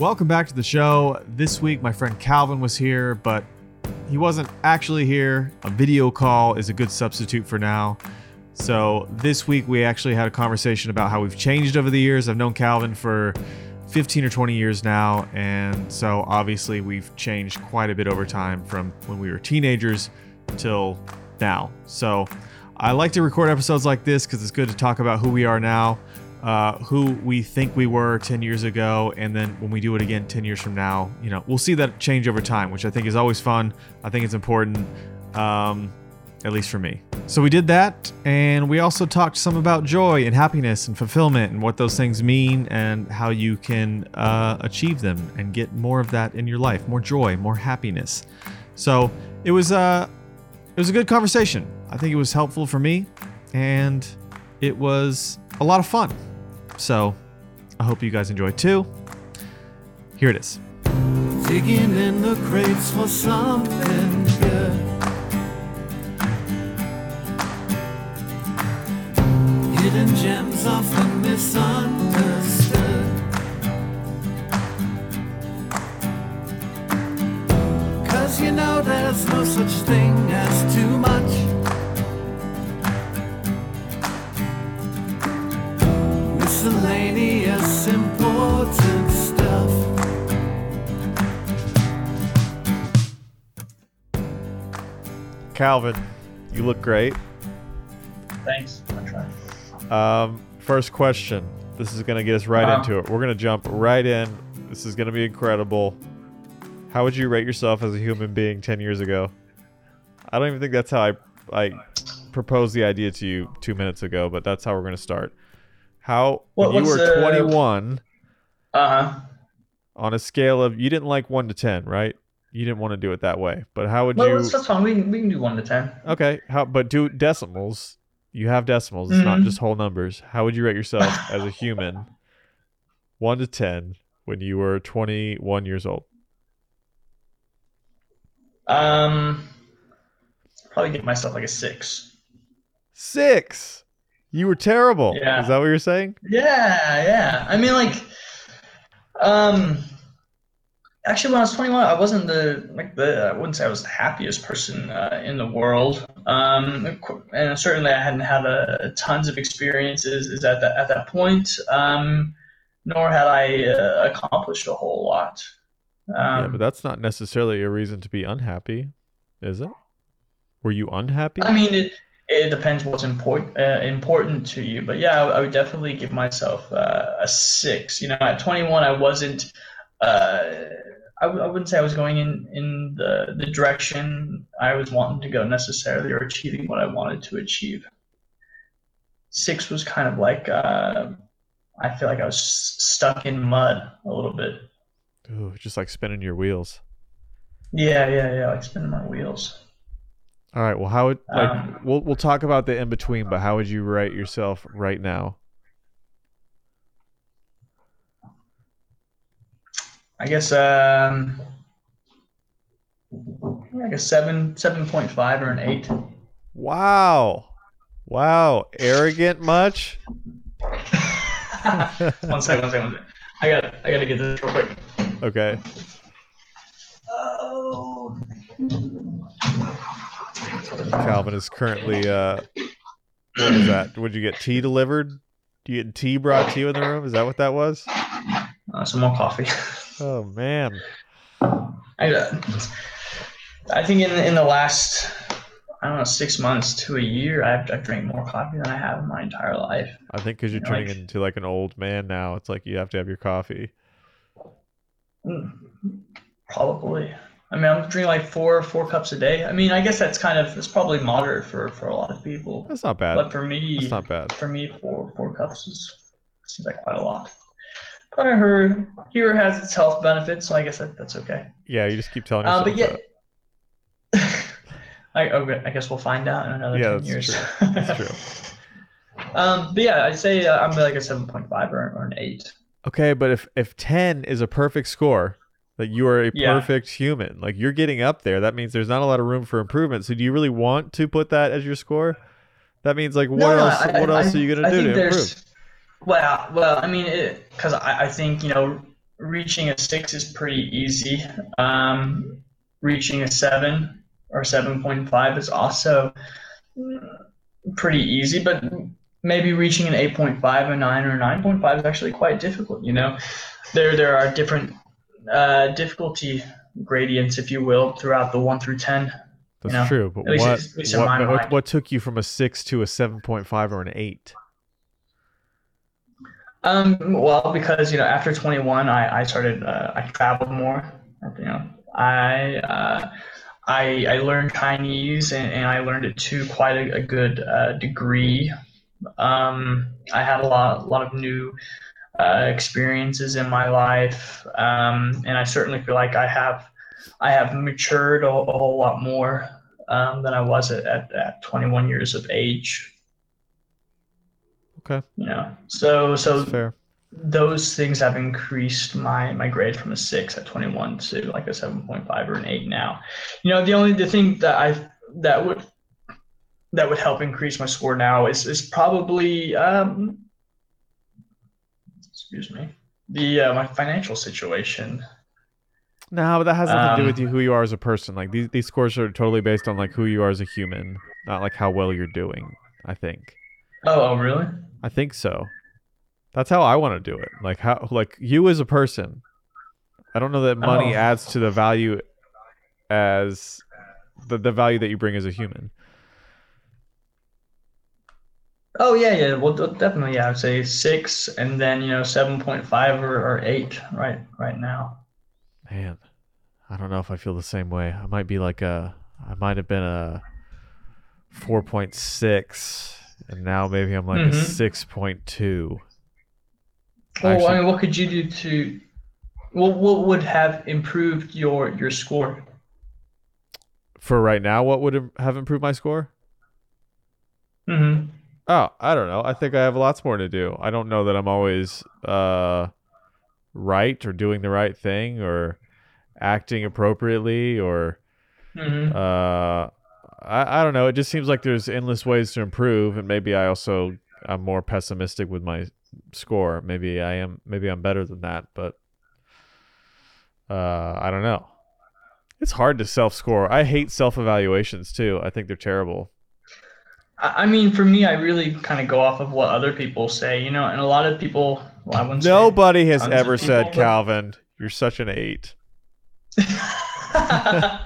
Welcome back to the show. This week, my friend Calvin was here, but he wasn't actually here. A video call is a good substitute for now. So, this week, we actually had a conversation about how we've changed over the years. I've known Calvin for 15 or 20 years now, and so obviously, we've changed quite a bit over time from when we were teenagers till now. So, I like to record episodes like this because it's good to talk about who we are now uh, who we think we were 10 years ago and then when we do it again 10 years from now you know we'll see that change over time which i think is always fun. I think it's important um, at least for me. So we did that and we also talked some about joy and happiness and fulfillment and what those things mean and how you can uh, achieve them and get more of that in your life more joy more happiness. So it was uh it was a good conversation. I think it was helpful for me and it was a lot of fun so I hope you guys enjoy too. Here it is. Digging in the crates for something good. Hidden gems often misunderstood. Cause you know there's no such thing as too much. Miscellaneous important stuff. Calvin, you look great. Thanks. I'm trying. Um, first question. This is going to get us right Uh-huh. into it. We're going to jump right in. This is going to be incredible. How would you rate yourself as a human being 10 years ago? I don't even think that's how I I proposed the idea to you 2 minutes ago, but that's how we're going to start. How What- when you were the- 21 Uh huh. on a scale of you didn't like 1 to 10, right? You didn't want to do it that way. But how would Well, you that's, that's fine. We can, we can do one to ten. Okay, how but do decimals. You have decimals. It's not Mhm. just whole numbers. How would you rate yourself as a human? 1 to 10 when you were 21 years old. Um, probably give myself like a 6. six. 6. You were terrible. Yeah. Is that what you're saying? Yeah, yeah. I mean, like, um, actually, when I was 21, I wasn't the like the I wouldn't say I was the happiest person uh, in the world. Um, and certainly I hadn't had a, tons of experiences is at that at that point. Um, nor had I uh, accomplished a whole lot. Um, yeah, but that's not necessarily a reason to be unhappy, is it? Were you unhappy? I mean, it it depends what's important uh, important to you, but yeah, I, I would definitely give myself uh, a six. You know, at 21, I wasn't. Uh, I, w- I wouldn't say I was going in in the the direction I was wanting to go necessarily, or achieving what I wanted to achieve. Six was kind of like uh, I feel like I was s- stuck in mud a little bit. Ooh, just like spinning your wheels. Yeah, yeah, yeah, like spinning my wheels. All right. Well, how would like Um, we'll we'll talk about the in between, but how would you rate yourself right now? I guess um, like a seven, seven point five or an eight. Wow. Wow. Arrogant much? one second, one second, one second. I got, I got to get this real quick. Okay. Oh. Calvin is currently uh what was that? Would you get tea delivered? Do you get tea brought to you in the room? Is that what that was? Uh, some more coffee. Oh man. I, uh, I think in in the last, I don't know, six months to a year, I've, I've drank more coffee than I have in my entire life. I think because you're Like- turning into like an old man now, it's like you have to have your coffee. Mm, Probably. I mean, I'm drinking like four four cups a day. I mean, I guess that's kind of it's probably moderate for for a lot of people. That's not bad. But for me, That's not bad. for me, four four cups is seems like quite a lot. But I heard here has its health benefits, so I guess that, that's okay. Yeah, you just keep telling Uh, but yeah, I okay, I guess we'll find out in another Yeah, ten that's years. true. That's true. um, but yeah, I'd say uh, I'm like a seven point five or, or an eight. Okay, but if if 10 is a perfect score, like you are a Yeah. perfect human, like you're getting up there, that means there's not a lot of room for improvement. So do you really want to put that as your score? That means like what No, no, else I- what I- else are you gonna do think to there's- improve? Well, well, I mean, because I, I think you know, reaching a six is pretty easy. Um, reaching a seven or seven point five is also pretty easy, but maybe reaching an eight point five, a nine, or nine point five is actually quite difficult. You know, there there are different uh, difficulty gradients, if you will, throughout the one through ten. That's know, true. But what, what, what, what took you from a six to a seven point five or an eight? Um, well, because you know, after 21, I I started uh, I traveled more. You know, I uh, I I learned Chinese and, and I learned it to quite a, a good uh, degree. Um, I had a lot a lot of new uh, experiences in my life, um, and I certainly feel like I have I have matured a, a whole lot more um, than I was at, at, at 21 years of age. Okay, You know, so so that's fair. those things have increased my my grade from a six at 21 to like a 7.5 or an eight now. You know, the only the thing that I that would that would help increase my score now is is probably um, excuse me the uh, my financial situation. No, but that has nothing to do Um, with you, who you are as a person. Like these these scores are totally based on like who you are as a human, not like how well you're doing. I think. Oh, oh really? I think so. That's how I want to do it. Like how like you as a person. I don't know that money Oh. adds to the value as the, the value that you bring as a human. Oh yeah, yeah. Well, definitely, yeah. I'd say six, and then you know, 7.5 or, or eight right right now. Man, I don't know if I feel the same way. I might be like a I might have been a 4.6 and now maybe I'm like a Mhm. 6.2. Well, Actually- I mean, what could you do to, what what would have improved your your score? For right now, what would have improved my score? hmm Oh, I don't know. I think I have lots more to do. I don't know that I'm always uh right or doing the right thing or acting appropriately or hmm uh I, I don't know. It just seems like there's endless ways to improve and maybe I also I'm more pessimistic with my score. Maybe I am maybe I'm better than that, but uh I don't know. It's hard to self score. I hate self evaluations too. I think they're terrible. I, I mean, for me, I really kind of go off of what other people say, you know, and a lot of people. Well, I wouldn't say- Nobody has ever said, but- Calvin, you're such an eight. no,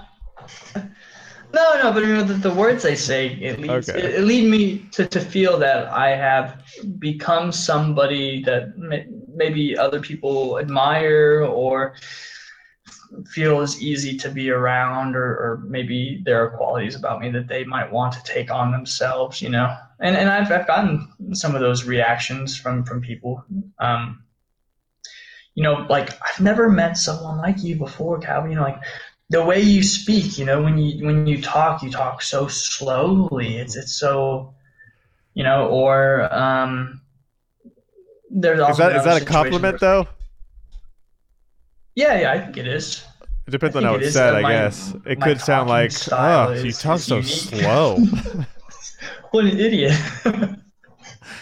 no, but you know the, the words they say it leads Okay. it, it lead me to, to feel that I have become somebody that may, maybe other people admire or feel is easy to be around, or, or maybe there are qualities about me that they might want to take on themselves, you know. And and I've I've gotten some of those reactions from from people. Um, you know, like I've never met someone like you before, Calvin. You know, like the way you speak, you know, when you when you talk, you talk so slowly. It's it's so, you know, or um, there's also Is that is that a compliment though? Yeah, yeah, I think it is. It depends I on how it it's said, I my- guess. It could sound like, oh, you talk so unique." slow. What an idiot.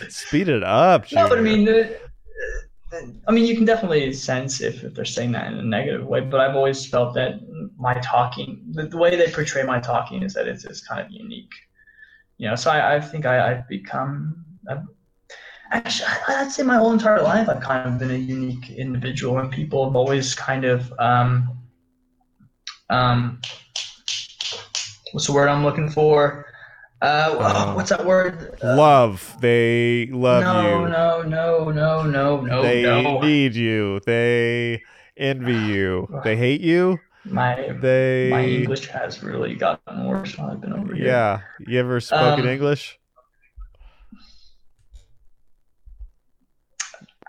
Speed it up, no, but I mean, uh, uh, I mean, you can definitely sense if, if they're saying that in a negative way. But I've always felt that my talking, the, the way they portray my talking, is that it's, it's kind of unique. You know, so I, I think I, I've become. I've, actually, I- I'd say my whole entire life I've kind of been a unique individual, and people have always kind of. Um, um, what's the word I'm looking for? Uh, Uh, what's that word? Uh, love. They love no, you. no, no, no, no, no, they no. need you. They envy you. They hate you. My They my English has really gotten worse while I've been over here. Yeah. You ever spoken Um, English?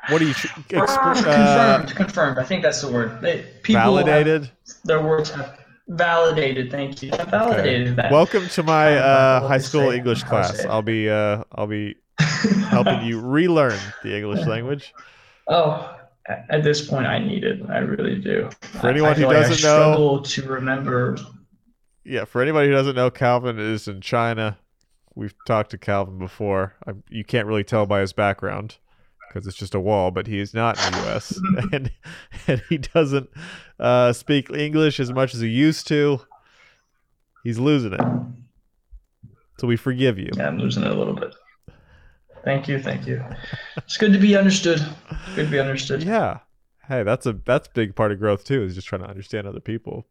What do you tr- Ah, expl- uh, confirmed, confirmed. I think that's the word. They, people have- validated? their words have validated. Thank you. Validated that. Welcome to my uh, high school say. English class. I'll be uh, I'll be helping you relearn the English language. Oh, at this point, I need it. I really do. For anyone who feel like doesn't know- struggle to remember. Yeah, for anybody who doesn't know, Calvin is in China. We've talked to Calvin before. I, you can't really tell by his background because it's just a wall, but he is not in the U.S. and and he doesn't uh, speak English as much as he used to. He's losing it, so we forgive you. Yeah, I'm losing it a little bit. Thank you, thank you. It's good to be understood. Good to be understood. Yeah. Hey, that's a that's a big part of growth too. Is just trying to understand other people.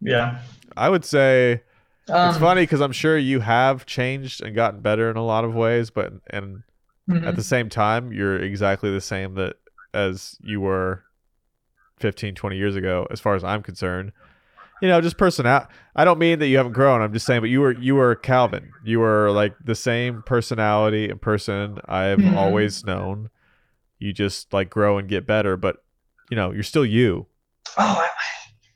Yeah. I would say Um, it's funny because I'm sure you have changed and gotten better in a lot of ways, but and mhm. at the same time you're exactly the same that as you were 15 20 years ago as far as i'm concerned you know just personality i don't mean that you haven't grown i'm just saying but you were you were calvin you were like the same personality and person i've Mhm. always known you just like grow and get better but you know you're still you Oh,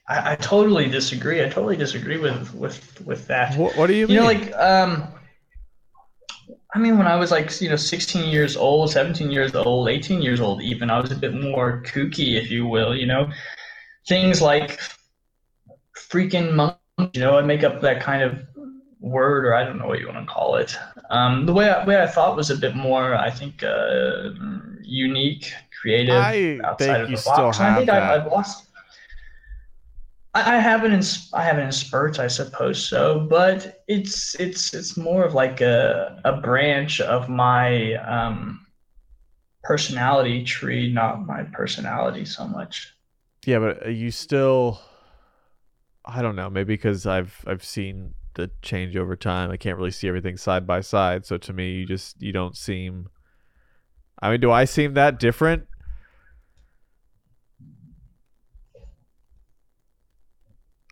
I, I, I totally disagree. I totally disagree with with with that. what, what do you You mean know, like um, I mean, when I was like you know 16 years old, 17 years old, 18 years old, even I was a bit more kooky, if you will. You know, things like freaking monk. You know, I make up that kind of word, or I don't know what you want to call it. Um, the way I, way I thought was a bit more, I think, uh, unique, creative, I outside think of the box. I think I've lost. I, I have it in I have it in spurts, I suppose so, but it's it's it's more of like a a branch of my um, personality tree, not my personality so much. yeah but uh, you still i don't know maybe because i've i've seen the change over time i can't really see everything side by side so to me you just you don't seem i mean do i seem that different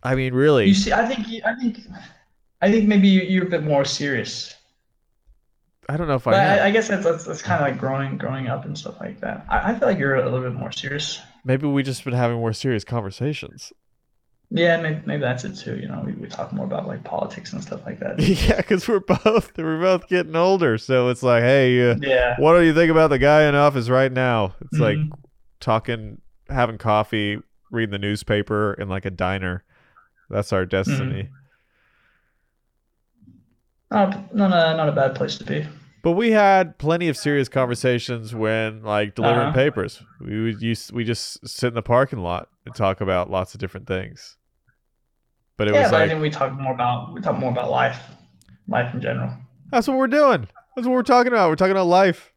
i mean really You see, I think I think I think maybe you- you're a bit more serious. i don't know if i. I, I guess that's, that's, that's kind of like growing growing up and stuff like that. I, I feel like you're a little bit more serious. maybe we just been having more serious conversations Yeah, maybe, maybe that's it too. You know, we, we talk more about like politics and stuff like that. yeah because we're both we're both getting older so it's like hey uh, Yeah. what do you think about the guy in office right now it's like Mhm. talking having coffee reading the newspaper in like a diner that's our destiny. Not, not a not a bad place to be. but we had plenty of serious conversations when like delivering Uh-huh. papers. We would use we just sit in the parking lot and talk about lots of different things. But it yeah, was but I like think we talk more about we talk more about life, life in general. that's what we're doing. That's what we're talking about. We're talking about life.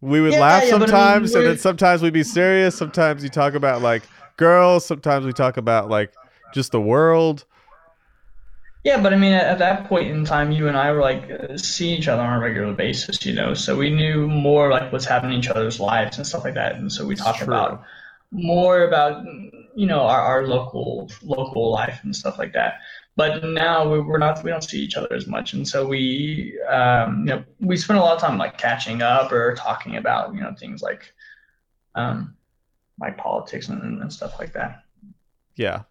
We would Yeah, laugh yeah, but I mean, sometimes and then sometimes we'd be serious. Sometimes you talk about like girls. Sometimes we talk about like just the world Yeah, but I mean, at, at that point in time, you and I were like uh, seeing each other on a regular basis, you know, so we knew more like what's happening in each other's lives and stuff like that, and so we It's talk true. about more about you know our, our local local life and stuff like that. But now we- we're not we don't see each other as much, and so we um, you know we spend a lot of time like catching up or talking about you know things like um, like politics and, and stuff like that. Yeah.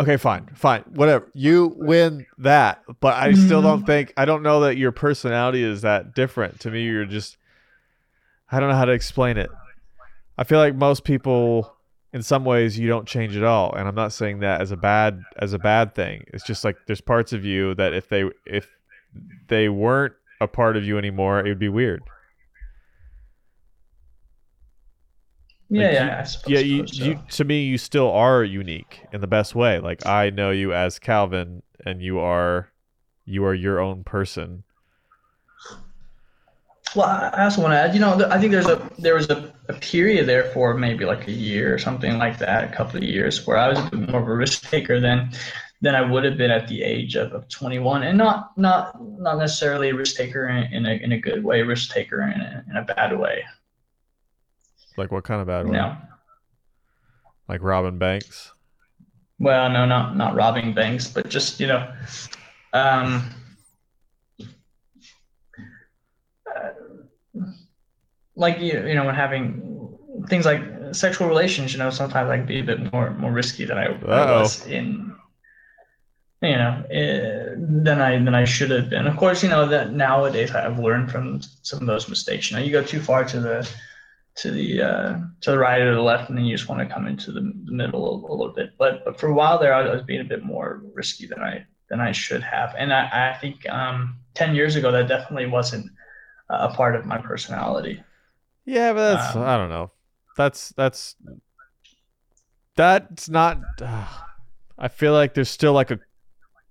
Okay, fine, fine, whatever. You win that, but I still don't think I don't know that your personality is that different. To me, you're just I don't know how to explain it. I feel like most people, in some ways, you don't change at all, and I'm not saying that as a bad as a bad thing. It's just like there's parts of you that if they if they weren't a part of you anymore, it would be weird. Yeah, Like, yeah, I suppose. yeah you, so. you to me you still are unique in the best way like i know you as calvin and you are you are your own person Well, I I also want to add, you know, I think there's a there was a, a period there for maybe like a year or something like that, a couple of years, where I was a bit more of a risk taker than than I would have been at the age of, of 21, and not not not necessarily a risk taker in, in a in a good way, risk taker in a, in a bad way, like what kind of way know. like robbing banks Well, no, not not robbing banks, but just you know, um, uh, like you you know when having things like sexual relations, you know, sometimes I can be a bit more more risky than I, was in, you know, uh, than I than I should have been. Of course, you know that nowadays I've learned from some of those mistakes. You know, you go too far to the to the uh, to the right or the left, and then you just want to come into the, the middle a, a little bit. But but for a while there, I was being a bit more risky than I than I should have, and I, I think um, ten years ago that definitely wasn't a part of my personality. Yeah, but that's Um, I don't know. That's that's that's not. I feel like there's still like a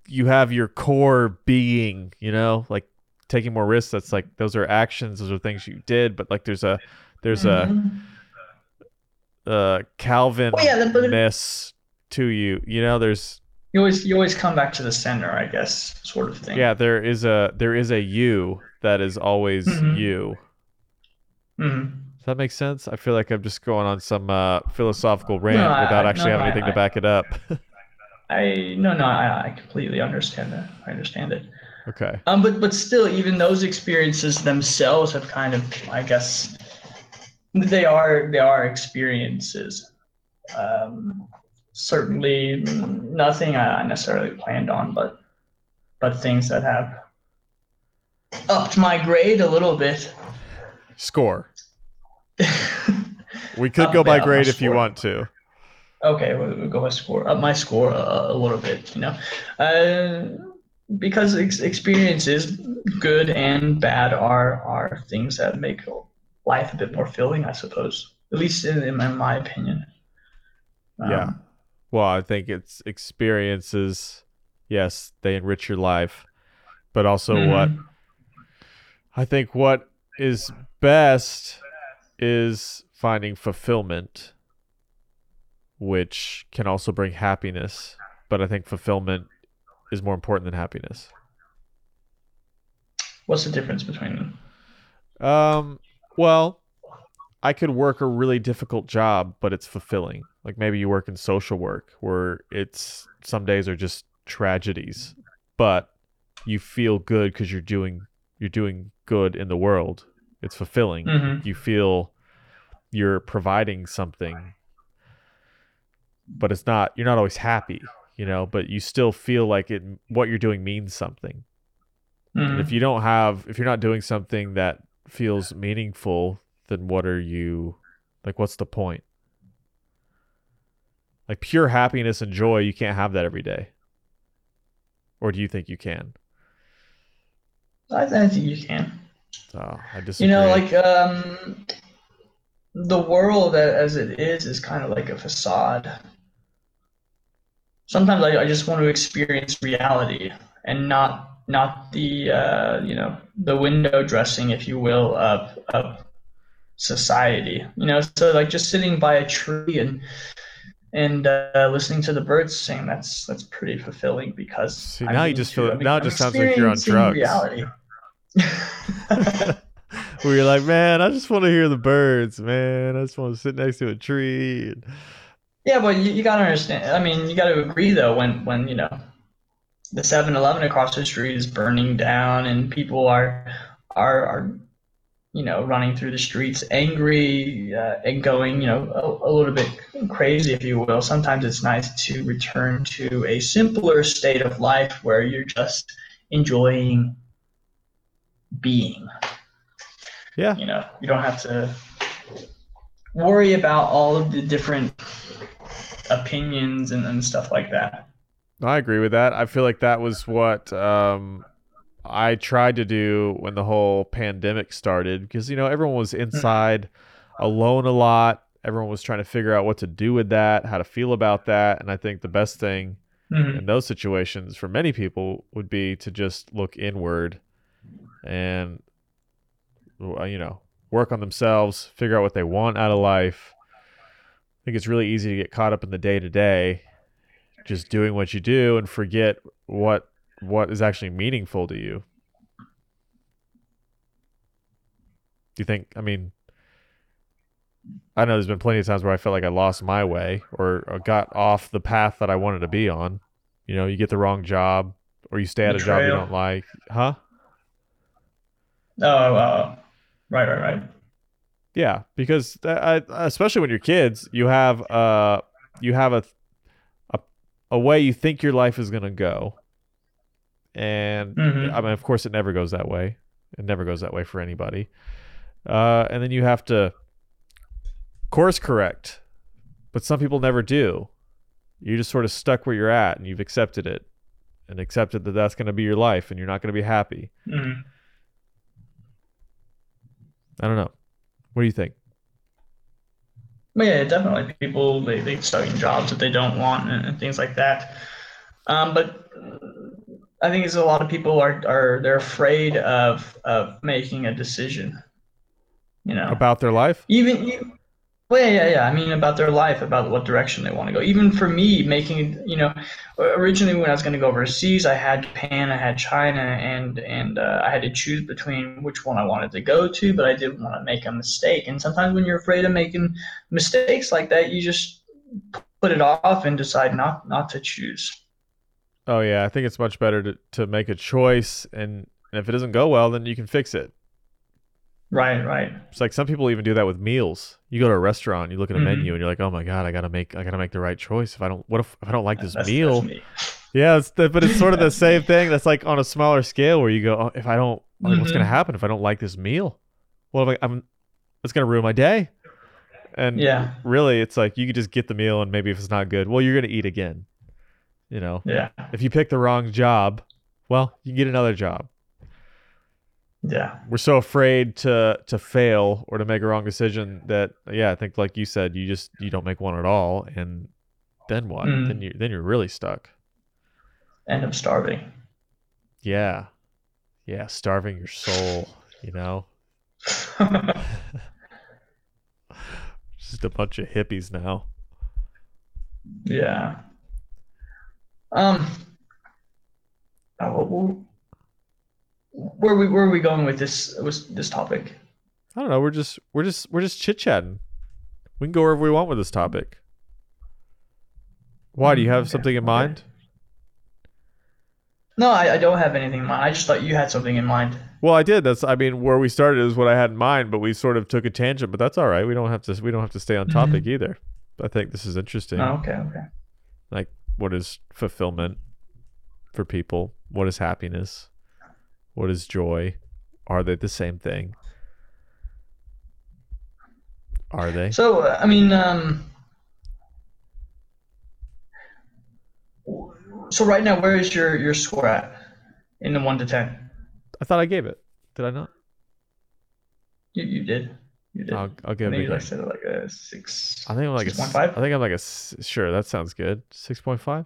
you have your core being, you know, like taking more risks. That's like those are actions, those are things you did, but like there's a there's Mhm. a uh Calvin Well, yeah, that- but- ness to you. You know, there's You always you always come back to the center, I guess, sort of thing. yeah, there is a there is a you that is always Mhm. you. Mhm. Does that make sense? I feel like I'm just going on some uh, philosophical rant I- without I- actually no, having I- anything I- to back it up. I no no I, I completely understand that. I understand it. okay. Um, but but still, even those experiences themselves have kind of, I guess, they are they are experiences. Um, certainly nothing I necessarily planned on, but but things that have upped my grade a little bit. Score. We could go by my- up my grade if you want to. Okay, we'll, we'll go by score. Up my score a, a little bit, you know, uh, because ex- experiences, good and bad, are are things that make life a bit more filling, I suppose. At least in, in my, my opinion. Um, Yeah. Well, I think it's experiences. Yes, they enrich your life, but also what mhm. I think what is best is finding fulfillment, which can also bring happiness. But I think fulfillment is more important than happiness. What's the difference between them? Um, well, I could work a really difficult job, but it's fulfilling. Like maybe you work in social work where it's some days are just tragedies, but you feel good because you're doing you're doing good in the world. It's fulfilling. Mhm. You feel you're providing something, but it's not. You're not always happy, you know. But you still feel like it. What you're doing means something. Mhm. if you don't have, if you're not doing something that feels meaningful, then what are you, like, what's the point? Like pure happiness and joy, you can't have that every day. Or do you think you can? I, I think you can. Oh, I disagree. You know, like um, the world as it is is kind of like a facade. Sometimes I, I just want to experience reality and not not the uh, you know the window dressing, if you will, of of society. You know, so like just sitting by a tree and and uh, listening to the birds sing that's that's pretty fulfilling because See, now you just feel- I mean, now it just sounds like you're on drugs. Reality. where you're like, man, I just want to hear the birds, man. I just want to sit next to a tree. Yeah, but you, you gotta understand. I mean, you gotta agree though when when you know the 7-Eleven across the street is burning down and people are are are you know running through the streets angry uh, and going you know a, a little bit crazy, if you will. Sometimes it's nice to return to a simpler state of life where you're just enjoying being. Yeah. You know, you don't have to worry about all of the different opinions and, and stuff like that. I agree with that. I feel like that was what um, I tried to do when the whole pandemic started because, you know, everyone was inside alone a lot. Everyone was trying to figure out what to do with that, how to feel about that. And I think the best thing Mhm. in those situations for many people would be to just look inward and, uh, you know, work on themselves, figure out what they want out of life. I think it's really easy to get caught up in the day to day, just doing what you do and forget what what is actually meaningful to you. Do you think? I mean, I know there's been plenty of times where I felt like I lost my way or, or got off the path that I wanted to be on. You know, you get the wrong job or you stay at a job you don't like, huh? Oh, uh, right, right, right. Yeah, because I, especially when you're kids, you have uh you have a a, way you think your life is gonna go, and Mhm. I mean, of course, it never goes that way. It never goes that way for anybody. Uh, and then you have to course correct, but some people never do. You're just sort of stuck where you're at, and you've accepted it, and accepted that that's gonna be your life, and you're not gonna be happy. Mhm. I don't know. What do you think? But yeah, definitely. People they, they start in jobs that they don't want and, and things like that. Um, but I think it's a lot of people are are they're afraid of of making a decision. You know, About their life? even well yeah, yeah yeah. I mean about their life about what direction they want to go. Even for me making you know originally when i was going to go overseas i had japan i had china and and uh, i had to choose between which one i wanted to go to but i didn't want to make a mistake. And sometimes when you're afraid of making mistakes like that you just put it off and decide not not to choose. Oh yeah, I think it's much better to, to make a choice and, and if it doesn't go well, then you can fix it. Right right It's like some people even do that with meals. You go to a restaurant, you look at a Mhm. menu, and you're like, "Oh my god, I gotta make, I gotta make the right choice. If I don't, what if, if I don't like this That's- meal? that's me. Yeah, it's the, but it's sort of the same thing. That's like on a smaller scale where you go, oh, if I don't, like, what's gonna Mhm. happen if I don't like this meal? Well, if I, I'm, it's gonna ruin my day. And yeah really, it's like you could just get the meal, and maybe if it's not good, well, you're gonna eat again. You know, yeah if you pick the wrong job, well, you can get another job. Yeah We're so afraid to to fail or to make a wrong decision that yeah, I think like you said, you just you don't make one at all, and then what? Mm. Then you then you're really stuck. end up starving Yeah, yeah, starving your soul. You know, just a bunch of hippies now. Yeah. Um. wh- Where we where are we going with this with this topic? I don't know. We're just we're just we're just chit chatting. We can go wherever we want with this topic. Why do you have Okay, something in mind? No, I, I don't have anything in mind. I just thought you had something in mind. Well, I did. That's I mean, where we started is what I had in mind, but we sort of took a tangent. But that's all right. We don't have to. We don't have to stay on mm-hmm. topic either. I think this is interesting. Oh, okay, okay. Like, what is fulfillment for people? What is happiness? What is joy? Are they the same thing? Are they? So I mean, um, so right now, where is your your score at in the one to ten? I thought I gave it. Did I not? You you did. You did. I'll, I'll I it. think you again. like said like a six. I think I'm like a 6.5? I think I'm like a. Sure, that sounds good. Six point five.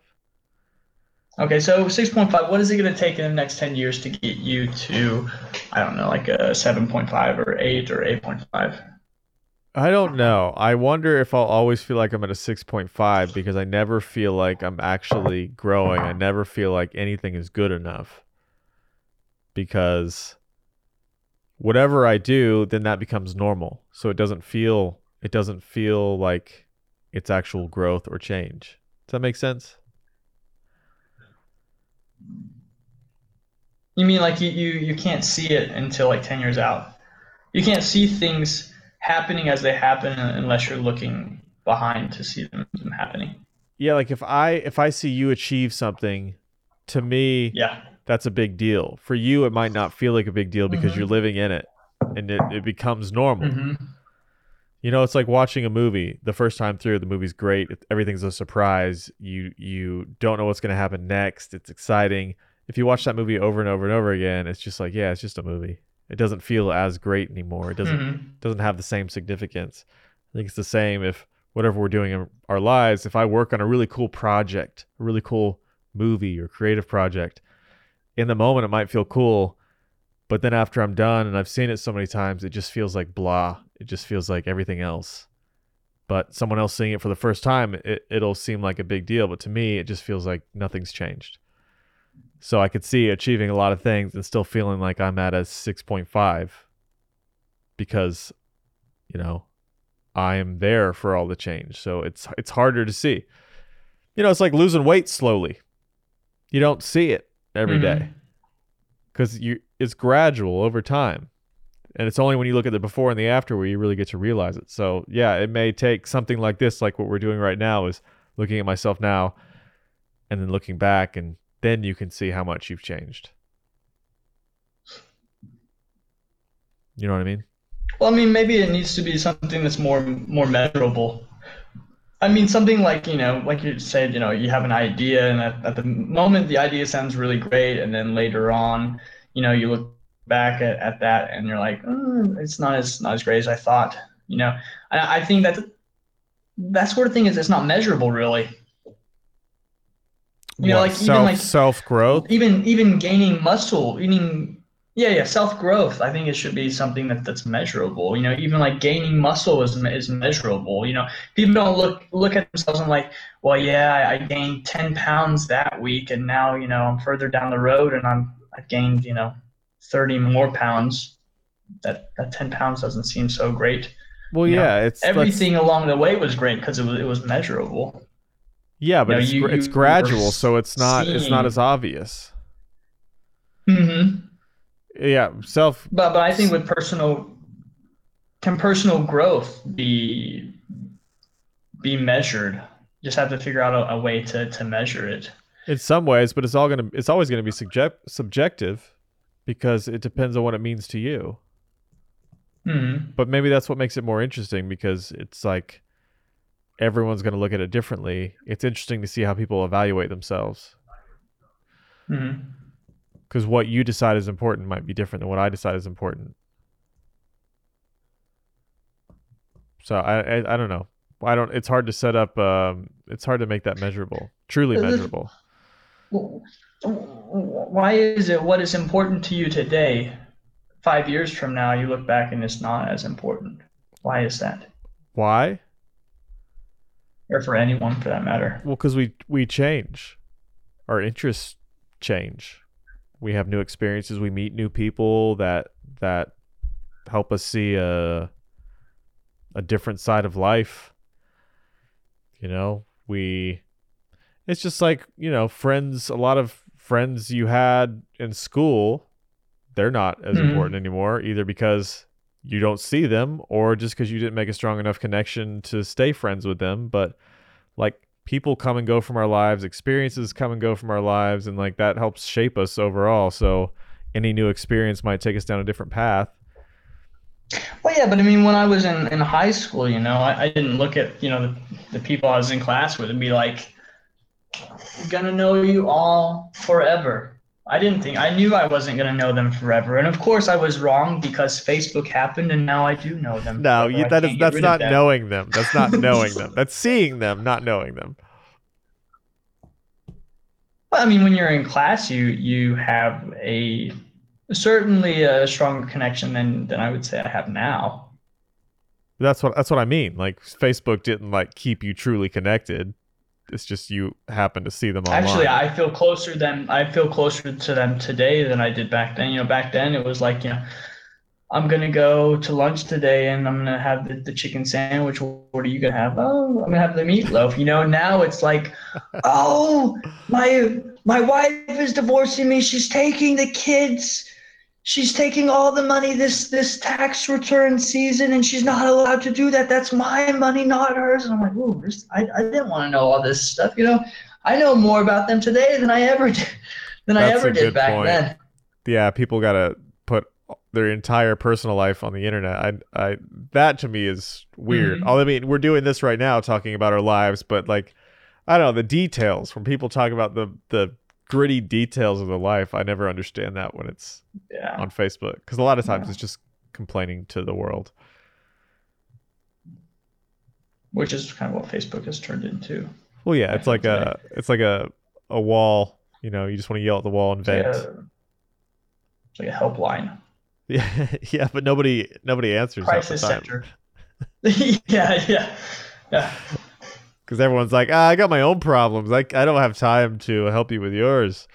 Okay, so 6.5, what is it going to take in the next 10 years to get you to, I don't know, like a 7.5 or 8 or 8.5? I don't know. I wonder if I'll always feel like I'm at a 6.5 because I never feel like I'm actually growing. I never feel like anything is good enough. Because whatever I do, then that becomes normal. So it doesn't feel it doesn't feel like it's actual growth or change. Does that make sense? You mean like you, you, you can't see it until like 10 years out? You can't see things happening as they happen unless you're looking behind to see them, them happening. Yeah, like if I if I see you achieve something, to me Yeah. that's a big deal. For you, it might not feel like a big deal because Mhm. you're living in it and it, it becomes normal. hmm You know, it's like watching a movie. The first time through, the movie's great. Everything's a surprise. You you don't know what's going to happen next. It's exciting. If you watch that movie over and over and over again, it's just like, yeah, it's just a movie. It doesn't feel as great anymore. It doesn't hmm doesn't have the same significance. I think it's the same if whatever we're doing in our lives, if I work on a really cool project, a really cool movie or creative project, in the moment it might feel cool, but then after I'm done and I've seen it so many times, it just feels like blah. It just feels like everything else. But someone else seeing it for the first time, it, it'll seem like a big deal. But to me, it just feels like nothing's changed. So I could see achieving a lot of things and still feeling like I'm at a 6.5 because you know i am there for all the change so it's it's harder to see you know it's like losing weight slowly you don't see it every day Mhm. because you it's gradual over time and it's only when you look at the before and the after where you really get to realize it. So yeah it may take something like this like what we're doing right now is looking at myself now and then looking back and then you can see how much you've changed. You know what i mean? Well, I mean, maybe it needs to be something that's more more measurable. I mean, something like you know, like you said, you know, you have an idea, and at, at the moment the idea sounds really great, and then later on, you know, you look back at, at that and you're like, "Mm, it's not as not as great as I thought. You know, I, I think that that sort of thing is it's not measurable really. You know, What, like even self like self growth. even even gaining muscle, eating yeah, yeah, self growth. I think it should be something that, that's measurable. You know, even like gaining muscle is is measurable. You know, people don't look look at themselves and like, well, yeah, I, I gained ten pounds that week, and now you know I'm further down the road, and I'm I've gained you know thirty more pounds. That that ten pounds doesn't seem so great. Well, you know, yeah, it's let's- Everything along the way was great because it was it was measurable. Yeah, but know, it's you- it's you gradual, so it's not it's not as obvious. hmm Yeah, self. But but I think with personal can personal growth be be measured? Just have to figure out a, a way to, to measure it. in some ways, but it's all gonna it's always gonna be subject subjective because it depends on what it means to you. hmm But maybe that's what makes it more interesting because it's like everyone's gonna look at it differently. It's interesting to see how people evaluate themselves hmm because what you decide is important might be different than what I decide is important. So I I, I don't know. I don't. It's hard to set up. Um, it's hard to make that measurable, truly measurable. Why is it what is important to you today? Five years from now, you look back and it's not as important. Why is that? Why? Or for anyone for that matter. Well, because we we change, our interests change. We have new experiences. We meet new people that that help us see a a different side of life. You know, we. It's just like you know, friends. A lot of friends you had in school, they're not as Mhm. important anymore. Either because you don't see them, or just because you didn't make a strong enough connection to stay friends with them. But like people come and go from our lives, experiences come and go from our lives, and like that helps shape us overall. So any new experience might take us down a different path. Well, yeah, but I mean, when I was in, in high school, you know, I, I didn't look at, you know, the, the people I was in class with and be like, gonna know you all forever. I didn't think, I knew I wasn't gonna know them forever. And of course, I was wrong because Facebook happened and now I do know them. No, you, that is that's not them. knowing them. That's not knowing them. That's seeing them, not knowing them. Well, I mean, when you're in class, you you have a certainly a stronger connection than than I would say I have now. That's what that's what I mean. Like Facebook didn't like keep you truly connected. It's just you happen to see them online. Actually, I feel closer than I feel closer to them today than I did back then. You know, back then it was like, you know, I'm gonna go to lunch today and I'm gonna have the, the chicken sandwich. What are you gonna have? Oh, I'm gonna have the meatloaf. You know, now it's like, oh, my my wife is divorcing me. She's taking the kids. She's taking all the money this this tax return season, and she's not allowed to do that. That's my money, not hers. And I'm like, ooh, this, I, I didn't want to know all this stuff. You know, I know more about them today than I ever did than I That's ever a did back point. then. yeah, people gotta put their entire personal life on the internet. I, I, that to me is weird. Mhm. All I mean, we're doing this right now, talking about our lives, but like, I don't know the details. When people talk about the the gritty details of the life, I never understand that when it's Yeah. on Facebook because a lot of times Yeah. it's just complaining to the world. Which is kind of what Facebook has turned into. Well, yeah, it's like a, it's like a, a wall. You know, you just want to yell at the wall and vent. it's like a helpline. Yeah, yeah, but nobody nobody answers Crisis time center. yeah, yeah. Yeah. Because everyone's like, ah, I got my own problems. Like, I don't have time to help you with yours.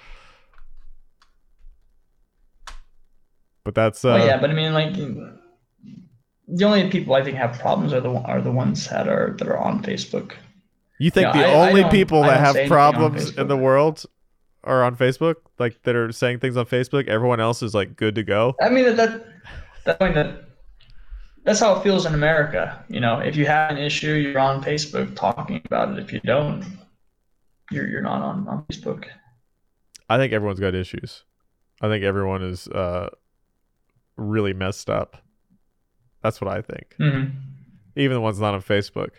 But that's uh, well, yeah, but I mean, like, the only people I think have problems are the are the ones that are that are on Facebook. you think Yeah, the I- I only don't- people that have say anything on problems in the world are on Facebook, like that are saying things on Facebook. Everyone else is like good to go. I mean, that that that, I that that's how it feels in America. You know, if you have an issue, you're on Facebook talking about it. If you don't, you're you're not on on Facebook. I think everyone's got issues. I think everyone is uh, really messed up. That's what I think. hmm Even the ones not on Facebook.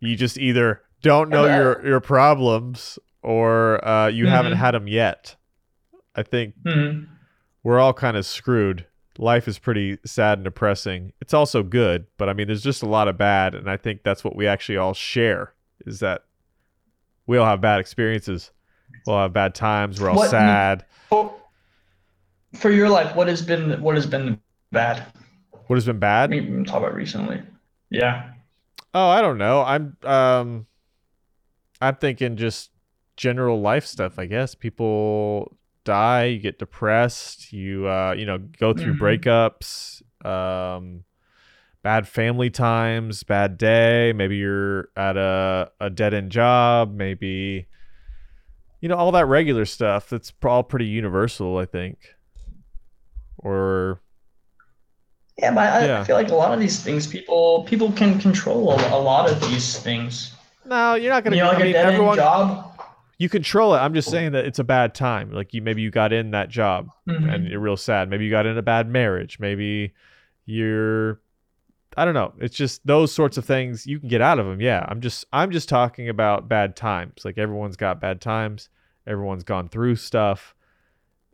You just either don't know Yeah, your your problems or uh, you haven't Mhm. had them yet. I think hmm we're all kind of screwed. Life is pretty sad and depressing. It's also good, but I mean, there's just a lot of bad, and I think that's what we actually all share is that we all have bad experiences. We'll have bad times. We're all What- sad. For, for your life, what has been what has been bad? What has been bad? we can talk about recently. Yeah. Oh, I don't know. I'm um I'm thinking just general life stuff, I guess. People die, you get depressed, you uh you know, go through Mhm. breakups, um bad family times, bad day, maybe you're at a a dead-end job, maybe you know, all that regular stuff that's all pretty universal, I think. Or Yeah, but I, Yeah. I feel like a lot of these things, people people can control a, a lot of these things. no, you're not gonna You know, like I a mean, dead end job. You control it. I'm just saying that it's a bad time. Like you maybe you got in that job Mhm. and you're real sad. Maybe you got in a bad marriage. Maybe you're I don't know. It's just those sorts of things you can get out of them. Yeah. I'm just I'm just talking about bad times. Like everyone's got bad times. Everyone's gone through stuff.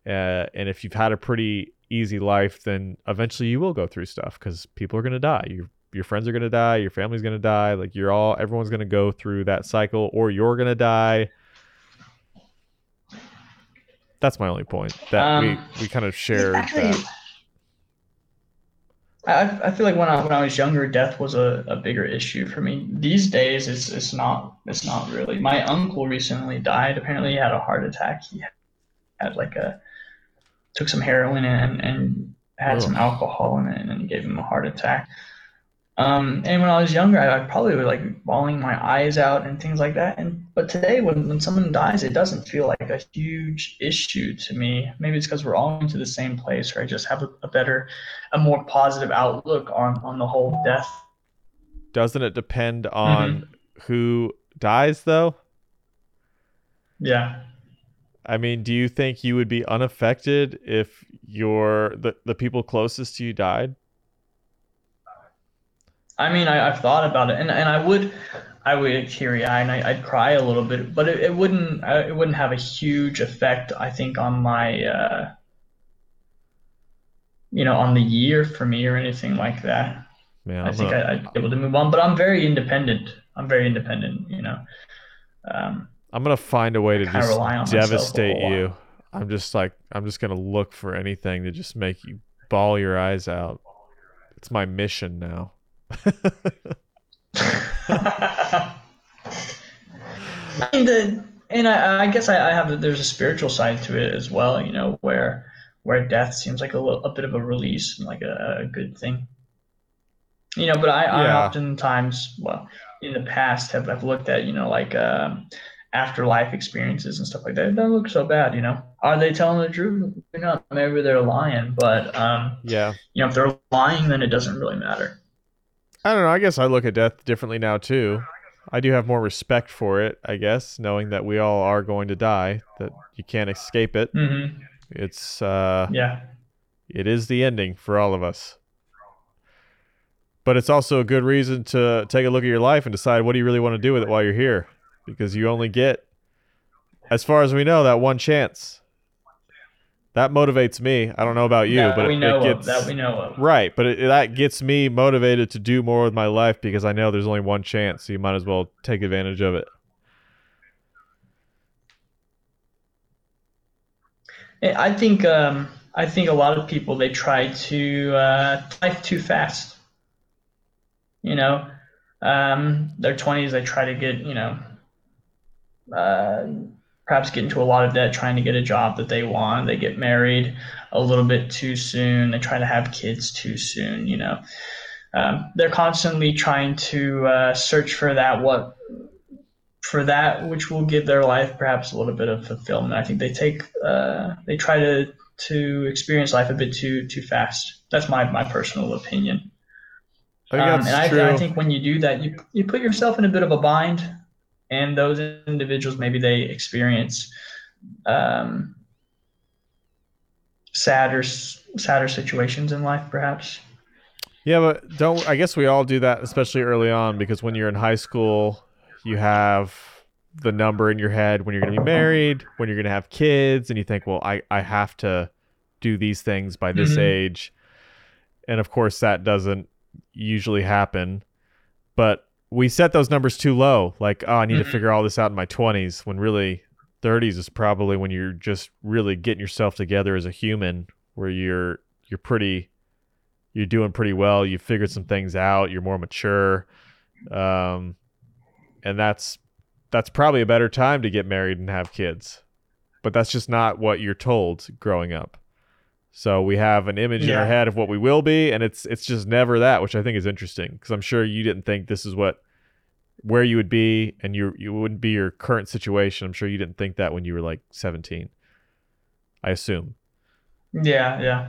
Uh, and if you've had a pretty easy life, then eventually you will go through stuff because people are gonna die. Your your friends are gonna die. Your family's gonna die. Like you're all everyone's gonna go through that cycle, or you're gonna die. That's my only point. That Um, we we kind of shared Actually, that. I, I feel like when I when I was younger, death was a, a bigger issue for me. These days, it's it's not it's not really. My uncle recently died. Apparently, he had a heart attack. He had like a took some heroin and and had some alcohol in it, and then gave him a heart attack. Um, and when I was younger, I, I probably was like bawling my eyes out and things like that. And but today, when when someone dies, it doesn't feel like a huge issue to me. Maybe it's because we're all into the same place, or I just have a, a better, a more positive outlook on on the whole death. Doesn't it depend on Mm-hmm. who dies though? Yeah. I mean, do you think you would be unaffected if your the, the people closest to you died? I mean, I, I've thought about it, and, and I would, I would teary eye, and I, I'd cry a little bit, but it, it wouldn't, it wouldn't have a huge effect, I think, on my, uh, you know, on the year for me or anything like that. Man, I I'm think gonna- I, I'd be able to move on, but I'm very independent. I'm very independent, you know. Um, I'm gonna find a way to just devastate you. I'm just like I'm just gonna look for anything to just make you bawl your eyes out. It's my mission now. I mean, the, and I, I guess I, I have there's a spiritual side to it as well, you know, where where death seems like a, little, a bit of a release and like a, a good thing. You know, but I, I Yeah. oftentimes, well, in the past have I've looked at, you know, like um, afterlife experiences and stuff like that. It doesn't look so bad, you know. Are they telling the truth? Maybe not. Maybe they're lying, but um, Yeah. you know, if they're lying, then it doesn't really matter. I don't know. I guess I look at death differently now too. I do have more respect for it, I guess, knowing that we all are going to die, that you can't escape it. hmm It's uh Yeah. it is the ending for all of us. But it's also a good reason to take a look at your life and decide what do you really want to do with it while you're here because you only get as far as we know that one chance. That motivates me. I don't know about you, that but we it, know it gets of. That we know of. Right, but it, that gets me motivated to do more with my life because I know there's only one chance, so you might as well take advantage of it. I think um, I think a lot of people they try to uh, life too fast. You know, um, their twenties they try to get you know, uh, perhaps get into a lot of debt trying to get a job that they want. They get married a little bit too soon. They try to have kids too soon. You know, um, they're constantly trying to uh, search for that what for that which will give their life perhaps a little bit of fulfillment. I think they take uh, they try to to experience life a bit too too fast. That's my my personal opinion. I think Um, and I. I think when you do that, you you put yourself in a bit of a bind, and those individuals maybe they experience um, sadder sadder situations in life, perhaps. Yeah, but don't I guess we all do that, especially early on, because when you're in high school, you have the number in your head when you're going to be married, when you're going to have kids, and you think, well, I, I have to do these things by this Mhm. age. And of course, that doesn't usually happen. But we set those numbers too low. Like, oh, I need to Mhm. figure all this out in my 20s when really 30s is probably when you're just really getting yourself together as a human where you're you're pretty you're doing pretty well. You figured some things out. You're more mature. Um and that's that's probably a better time to get married and have kids. But that's just not what you're told growing up. So we have an image in our head of what we will be, and it's it's just never that, which I think is interesting because I'm sure you didn't think this is what where you would be, and you you wouldn't be your current situation. I'm sure you didn't think that when you were like 17. I assume Yeah, yeah.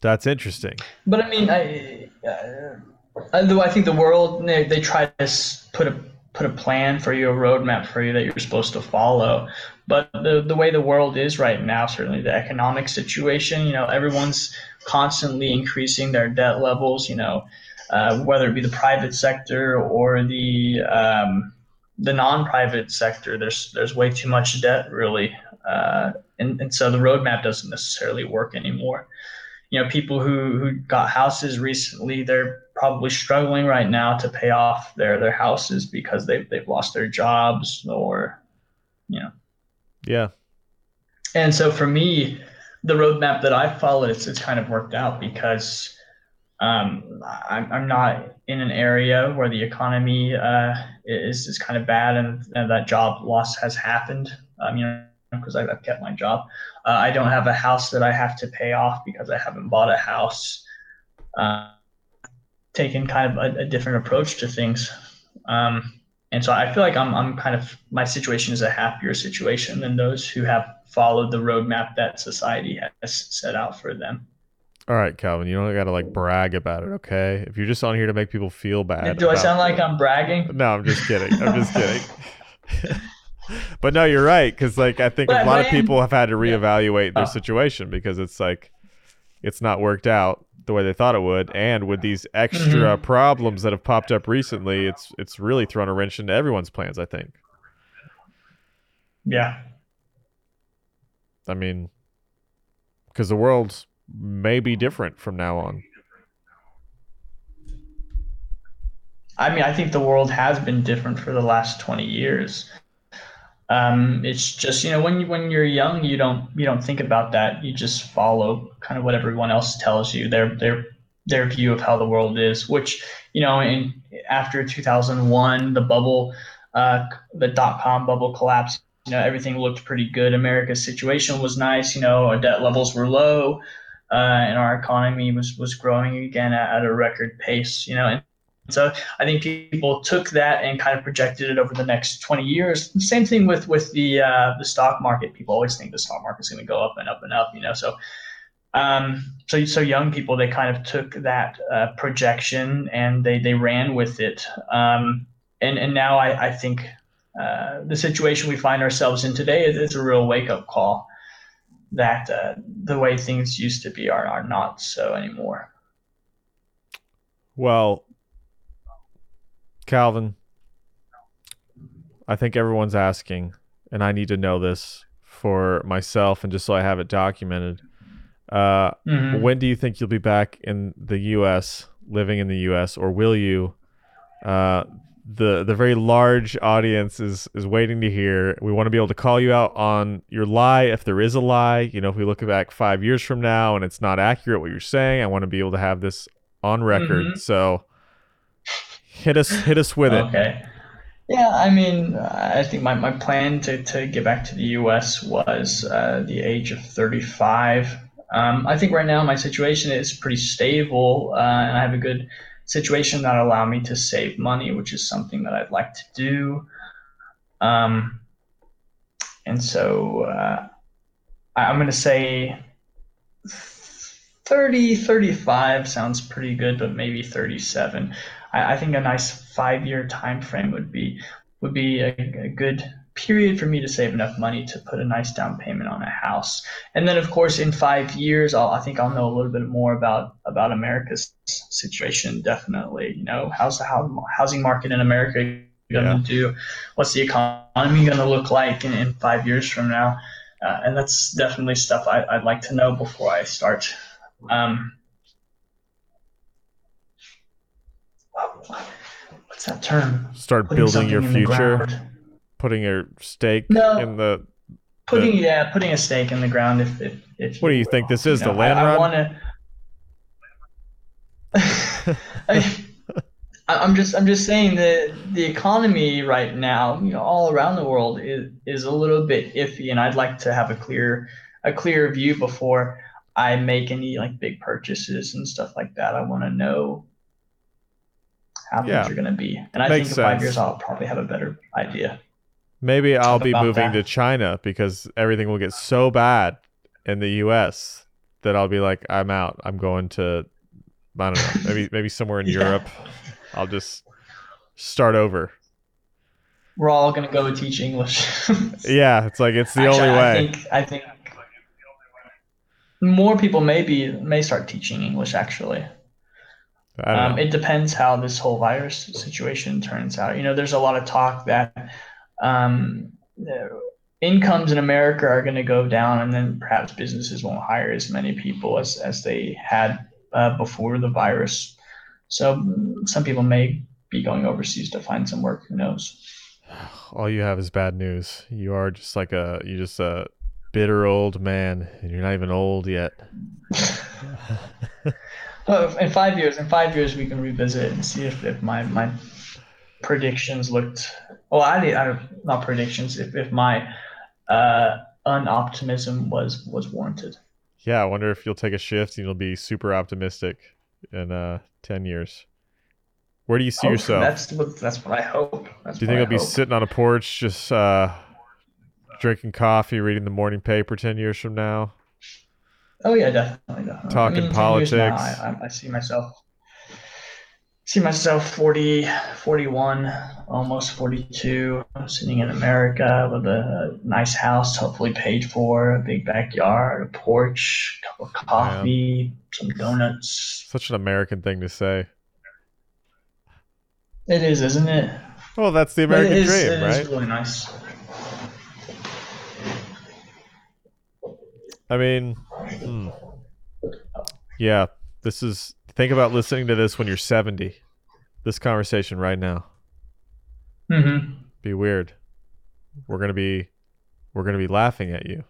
that's interesting. But I mean, I, uh, though I think the world they, they try to put a put a plan for you, a roadmap for you that you're supposed to follow. But the the way the world is right now, certainly the economic situation, you know, everyone's constantly increasing their debt levels. You know, uh, whether it be the private sector or the um, the non-private sector, there's there's way too much debt, really, uh, and and so the roadmap doesn't necessarily work anymore you know people who who got houses recently they're probably struggling right now to pay off their their houses because they've they've lost their jobs or you know Yeah, and so for me the roadmap that i followed it's, it's kind of worked out because um, I'm, I'm not in an area where the economy uh, is, is kind of bad and, and that job loss has happened um, you know because I've kept my job. Uh, I don't have a house that I have to pay off because I haven't bought a house. Uh, taken kind of a, a different approach to things, um, and so I feel like I'm I'm kind of my situation is a happier situation than those who have followed the roadmap that society has set out for them. all right, Calvin. You don't got to like brag about it, okay? If you're just on here to make people feel bad, Do I sound like I'm bragging? No, I'm just kidding. I'm just kidding. but no, you're right because like I think a But- lot but of people have had to reevaluate their Oh. situation because it's like it's not worked out the way they thought it would, and with these extra Mhm. problems that have popped up recently, it's it's really thrown a wrench into everyone's plans. I think. Yeah. I mean, because the world may be different from now on. I mean, I think the world has been different for the last 20 years. Um, it's just you know when you when you're young, you don't you don't think about that. You just follow kind of what everyone else tells you their their their view of how the world is. Which you know, in after 2001, the bubble, uh, the dot com bubble collapsed. You know, everything looked pretty good. America's situation was nice. You know, our debt levels were low, uh, and our economy was was growing again at, at a record pace. You know, and so I think people took that and kind of projected it over the next 20 years. Same thing with with the uh, the stock market. People always think the stock market's going to go up and up and up. You know, so um, so so young people they kind of took that uh, projection and they they ran with it. Um, and and now I I think uh, the situation we find ourselves in today is, is a real wake up call that uh, the way things used to be are are not so anymore. Well, Calvin, I think everyone's asking, and I need to know this for myself and just so I have it documented. Uh, Mhm. When do you think you'll be back in the U.S., living in the U.S., or will you? Uh, the the very large audience is is waiting to hear. We want to be able to call you out on your lie if there is a lie. You know, if we look back five years from now and it's not accurate what you're saying, I want to be able to have this on record. Mhm. So hit us hit us with it. Okay. Yeah, I mean, I think my, my plan to, to get back to the US was uh, the age of 35. Um, I think right now my situation is pretty stable, uh, and I have a good situation that allow me to save money, which is something that I'd like to do. Um, and so uh, I, I'm going to say 30, 35 sounds pretty good, but maybe 37. I, I think a nice five-year time frame would be would be a, a good period for me to save enough money to put a nice down payment on a house. And then, of course, in five years, I'll, I think I'll know a little bit more about about America's situation. Definitely, you know, how's the hou- housing market in America going to Yeah. do? What's the economy going to look like in, in five years from now? uh, and that's definitely stuff I, I'd like to know before I start. Um, what's that term? Start Putting building your the future, putting your stake No. in the. Putting yeah, putting a stake in the ground. If if, if What do you will. think this is, the know, land I, run? I want to. I, I'm just I'm just saying that the economy right now, you know, all around the world is is a little bit iffy, and I'd like to have a clear a clear view before I make any like big purchases and stuff like that. I want to know how Yeah. are going to be, and I Makes think in five sense. years I'll probably have a better idea. Maybe I'll be moving that. to China because everything will get so bad in the U.S. that I'll be like, I'm out. I'm going to, I don't know, maybe maybe somewhere in Yeah. Europe. I'll just start over. We're all going to go teach English. Yeah, it's like it's the Actually, only way. I think I think more people maybe may start teaching English. Actually, um, it depends how this whole virus situation turns out. You know, there's a lot of talk that um, incomes in America are going to go down, and then perhaps businesses won't hire as many people as as they had uh, before the virus. So mm, some people may be going overseas to find some work. Who knows? All you have is bad news. You are just like a you just a bitter old man, and you're not even old yet. In five years, in five years, we can revisit and see if, if my, my predictions looked. Well, I did. I not predictions. If, if my uh, unoptimism was was warranted. Yeah, I wonder if you'll take a shift and you'll be super optimistic in uh ten years. Where do you see Hope- yourself? That's what that's what I hope. That's Do you think you'll be sitting on a porch just uh, drinking coffee, reading the morning paper 10 years from now? Oh yeah, definitely. definitely. Talking I mean, 10 now, politics. I, I, see myself. See myself 40, 41, almost 42, sitting in America with a nice house, hopefully paid for, a big backyard, a porch, a cup of coffee, some donuts. Such an American thing to say. It is, isn't it? Well, that's the American it is, dream, it right? is really nice. I mean, hmm. yeah, this is. Think about listening to this when you're 70. This conversation right now. hmm Be weird. We're gonna be, we're gonna be laughing at you,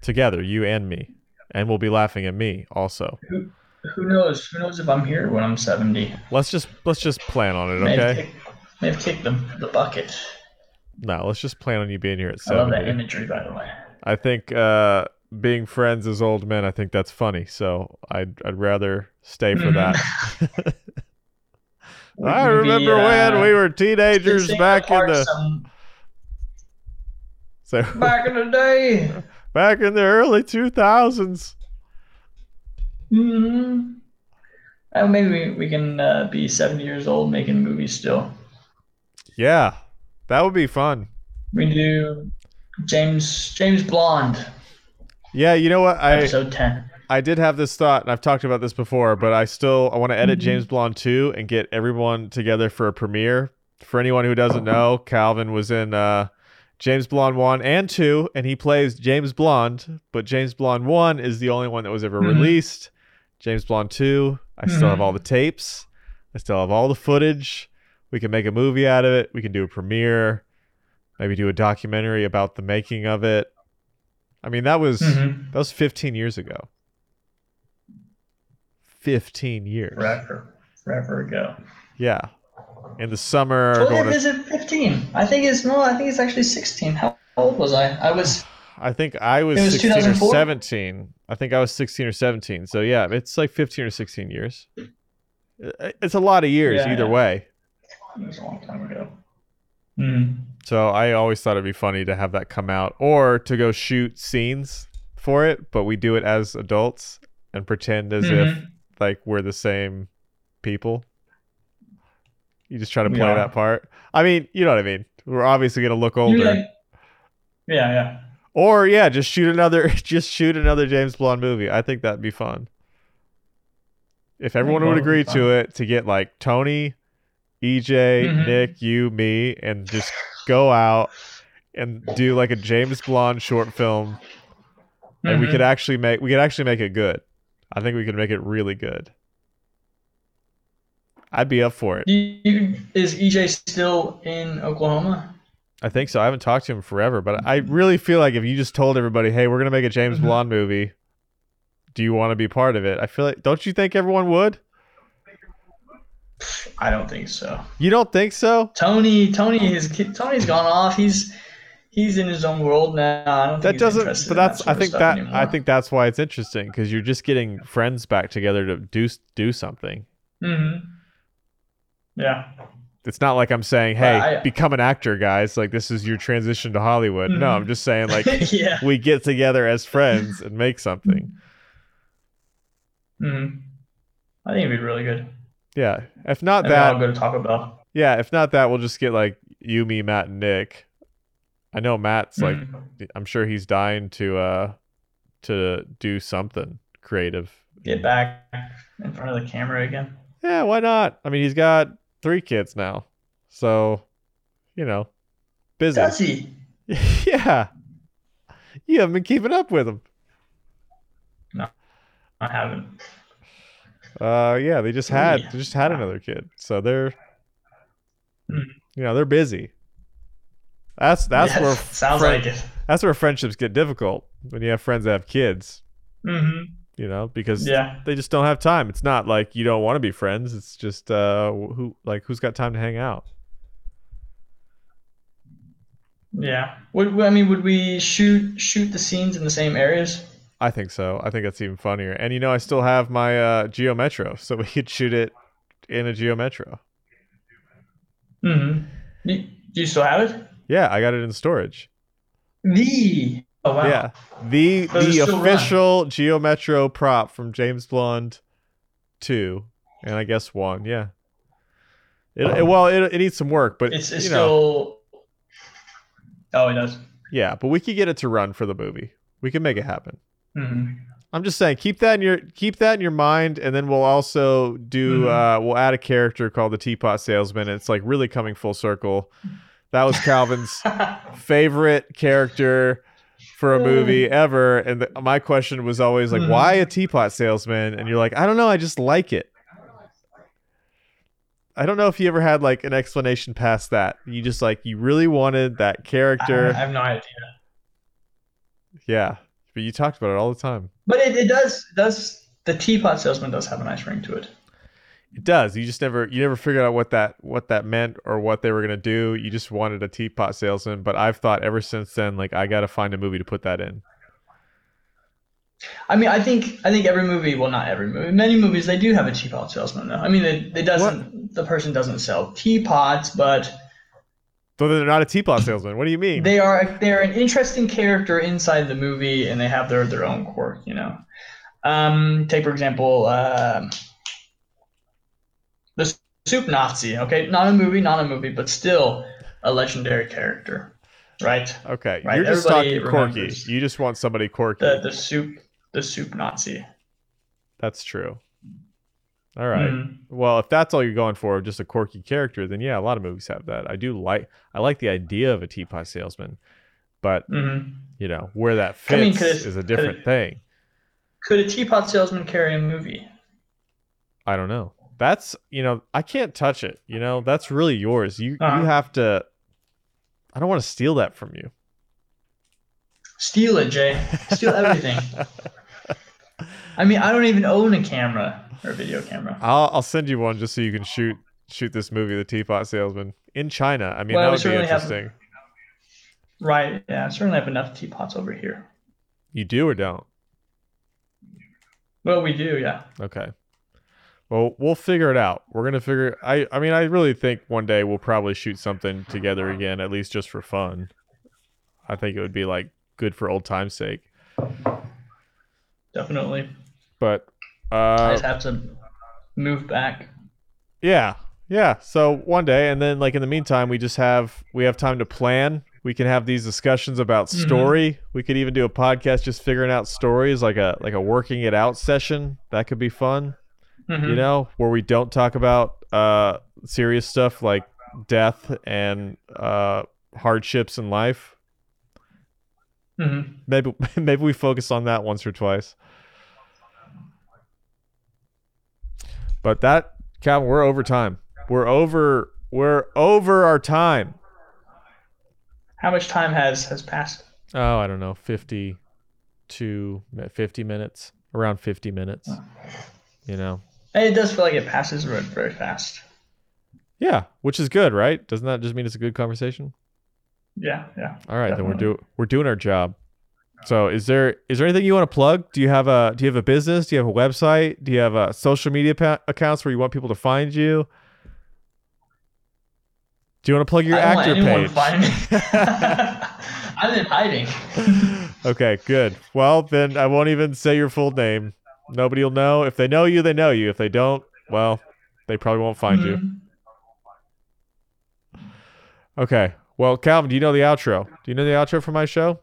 together, you and me, and we'll be laughing at me also. Who, who knows? Who knows if I'm here when I'm 70? Let's just let's just plan on it, okay? kick, maybe kick the, the bucket. No, let's just plan on you being here at 70. I love that imagery, by the way. I think uh, being friends as old men, I think that's funny. So I'd I'd rather stay for that. I Would you be, remember when uh, we were teenagers back in the some- so back in the day. back in the early two thousands. hmm Uh, maybe we, we can uh, be 70 years old making movies still. Yeah, that would be fun. We do James James Blonde, Yeah, you know what? I episode 10. I did have this thought, and I've talked about this before, but I still I want to edit Mhm. James Blonde 2 and get everyone together for a premiere. For anyone who doesn't know, Calvin was in uh, James Blonde 1 and 2, and he plays James Blonde, but James Blonde 1 is the only one that was ever Mhm. released. James Blonde 2, I still have Mhm. all the tapes. I still have all the footage. We can make a movie out of it. We can do a premiere. Maybe do a documentary about the making of it. I mean, that was Mhm. that was 15 years ago. 15 years. Forever, forever ago. Yeah. In the summer, Well, going is it 15? I think it's no. I think it's actually 16. How old was I? I was. I think I was, It was 16 or 17. I think I was 16 or 17. So yeah, it's like 15 or 16 years. It's a lot of years Yeah, either yeah. way. It was a long time ago. Hmm. So I always thought it'd be funny to have that come out or to go shoot scenes for it, but we do it as adults and pretend as if Mhm. like we're the same people. You just try to play are. that part. I mean, you know what I mean. We're obviously gonna look older, like, yeah, yeah. or yeah, just shoot another, just shoot another James Blonde movie. I think that'd be fun. If everyone would that would be agree to it, to get like Tony, EJ, Mhm. Nick, you, me, and just go out and do like a James Blonde short film and we could actually make we could actually make it good. I think we could make it really good. I'd be up for it. You, is EJ still in Oklahoma? I think so. I haven't talked to him forever, but I really feel like if you just told everybody, "Hey, we're gonna make a James Mhm. Bond movie," do you want to be part of it? I feel like, don't you think everyone would? I don't think so. You don't think so? Tony, Tony, kid, Tony's gone off. He's he's in his own world now. I don't That he's doesn't. But that's. sort I think that. anymore. I think that's why it's interesting because you're just getting friends back together to do do something. hmm Yeah. It's not like I'm saying, "Hey, I- become an actor, guys." Like this is your transition to Hollywood. No, Mhm. I'm just saying, like yeah. we get together as friends and make something. hmm I think it'd be really good. Yeah. If not And that, I'll go to Taco Bell. yeah. If not that, we'll just get like you, me, Matt, and Nick. I know Matt's like. Mhm. I'm sure he's dying to uh to do something creative. get back in front of the camera again. Yeah, why not? I mean, he's got three kids now, so you know, busy. Does he? yeah, you haven't been keeping up with him. No, I haven't. Uh, yeah, they just had they just had another kid, so they're Hmm. you know they're busy. That's that's Yes, where sounds friend- like it. that's where friendships get difficult when you have friends that have kids. hmm You know, because Yeah. they just don't have time. It's not like you don't want to be friends. It's just uh who like who's got time to hang out. Yeah. Would I mean would we shoot shoot the scenes in the same areas? I think so. I think that's even funnier. And you know, I still have my uh Geo Metro, so we could shoot it in a Geo Metro. Mm-hmm. Do, you still have it? Yeah, I got it in storage. The oh wow. Yeah. The it the still run? official Geo Metro prop from James Bond 2 and I guess 1, yeah. It, it- well, it, it needs some work, but It's it's you know, still. Oh, it does. yeah, but we could get it to run for the movie. We can make it happen. Hmm I'm just saying, keep that in your keep that in your mind, and then we'll also do Mhm. uh, we'll add a character called the Teapot Salesman. It's like really coming full circle. That was Calvin's favorite character for a movie ever, and the, my question was always like, Mhm. why a teapot salesman? And you're like, I don't know, I just like it. I don't know if you ever had like an explanation past that. You just like you really wanted that character, I have no idea. yeah. But you talked about it all the time. But it, it does does the teapot salesman does have a nice ring to it. It does. You just never you never figured out what that what that meant or what they were gonna do. You just wanted a teapot salesman. But I've thought ever since then, like I gotta find a movie to put that in. I mean, I think I think every movie, well, not every movie, many movies they do have a teapot salesman though. I mean, it, it doesn't the person doesn't sell teapots, but So they're not a teapot salesman. What do you mean? they are they're an interesting character inside the movie, and they have their their own quirk. You know, um, take for example, um, the Soup Nazi. Okay, not a movie, not a movie, but still a legendary character, right? okay, Right, you're just everybody talking quirky. You just want somebody quirky. The the soup the Soup Nazi. That's true. All right. Mhm. Well, if that's all you're going for, just a quirky character, then yeah, a lot of movies have that. I do like I like the idea of a teapot salesman, but Mhm. you know where that I mean, fits could it- is a different it- thing. Could a teapot salesman carry a movie? I don't know. That's you know I can't touch it. You know that's really yours. You Uh-huh. you have to. I don't want to steal that from you. Steal it, Jay. Steal everything. I mean, I don't even own a camera or a video camera. I'll I'll send you one just so you can shoot shoot this movie, The Teapot Salesman, in China. I mean Well, we that would be certainly have- interesting. Right. Yeah, I certainly have enough teapots over here. You do or don't? Well, we do, yeah. Okay. Well, we'll figure it out. We're gonna figure. I I mean, I really think one day we'll probably shoot something together again, at least just for fun. I think it would be like good for old time's sake. Definitely. But I uh, just have to move back. yeah, yeah. So one day, and then like in the meantime, we just have we have time to plan. We can have these discussions about Mhm. story. We could even do a podcast just figuring out stories, like a like a working it out session. That could be fun. Mhm. you know, where we don't talk about uh serious stuff like death and uh hardships in life. Mhm. Maybe maybe we focus on that once or twice. But that Calvin, we're over time. We're over we're over our time. How much time has has passed? Oh, I don't know, 50 to 50 minutes, around 50 minutes. You know. And it does feel like it passes very fast. Yeah, which is good, right? Doesn't that just mean it's a good conversation? Yeah, yeah. All right, then we're do we're doing our job. So, is there is there anything you want to plug? Do you have a do you have a business? Do you have a website? Do you have a social media pa- accounts where you want people to find you? Do you want to plug your I don't actor page? to find me. I'm in hiding. okay, good. Well, then I won't even say your full name. Nobody will know. If they know you, they know you. If they don't, well, they probably won't find you. Mhm. Okay. Well, Calvin, do you know the outro? Do you know the outro for my show?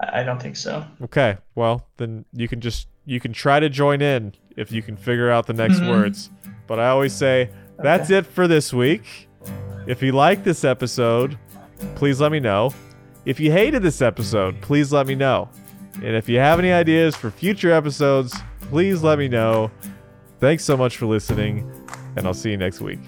I don't think so. Okay. Well, then you can just you can try to join in if you can figure out the next Mhm. words. But I always say that's it for this week. If you like this episode, please let me know. If you hated this episode, please let me know. And if you have any ideas for future episodes, please let me know. Thanks so much for listening, and I'll see you next week.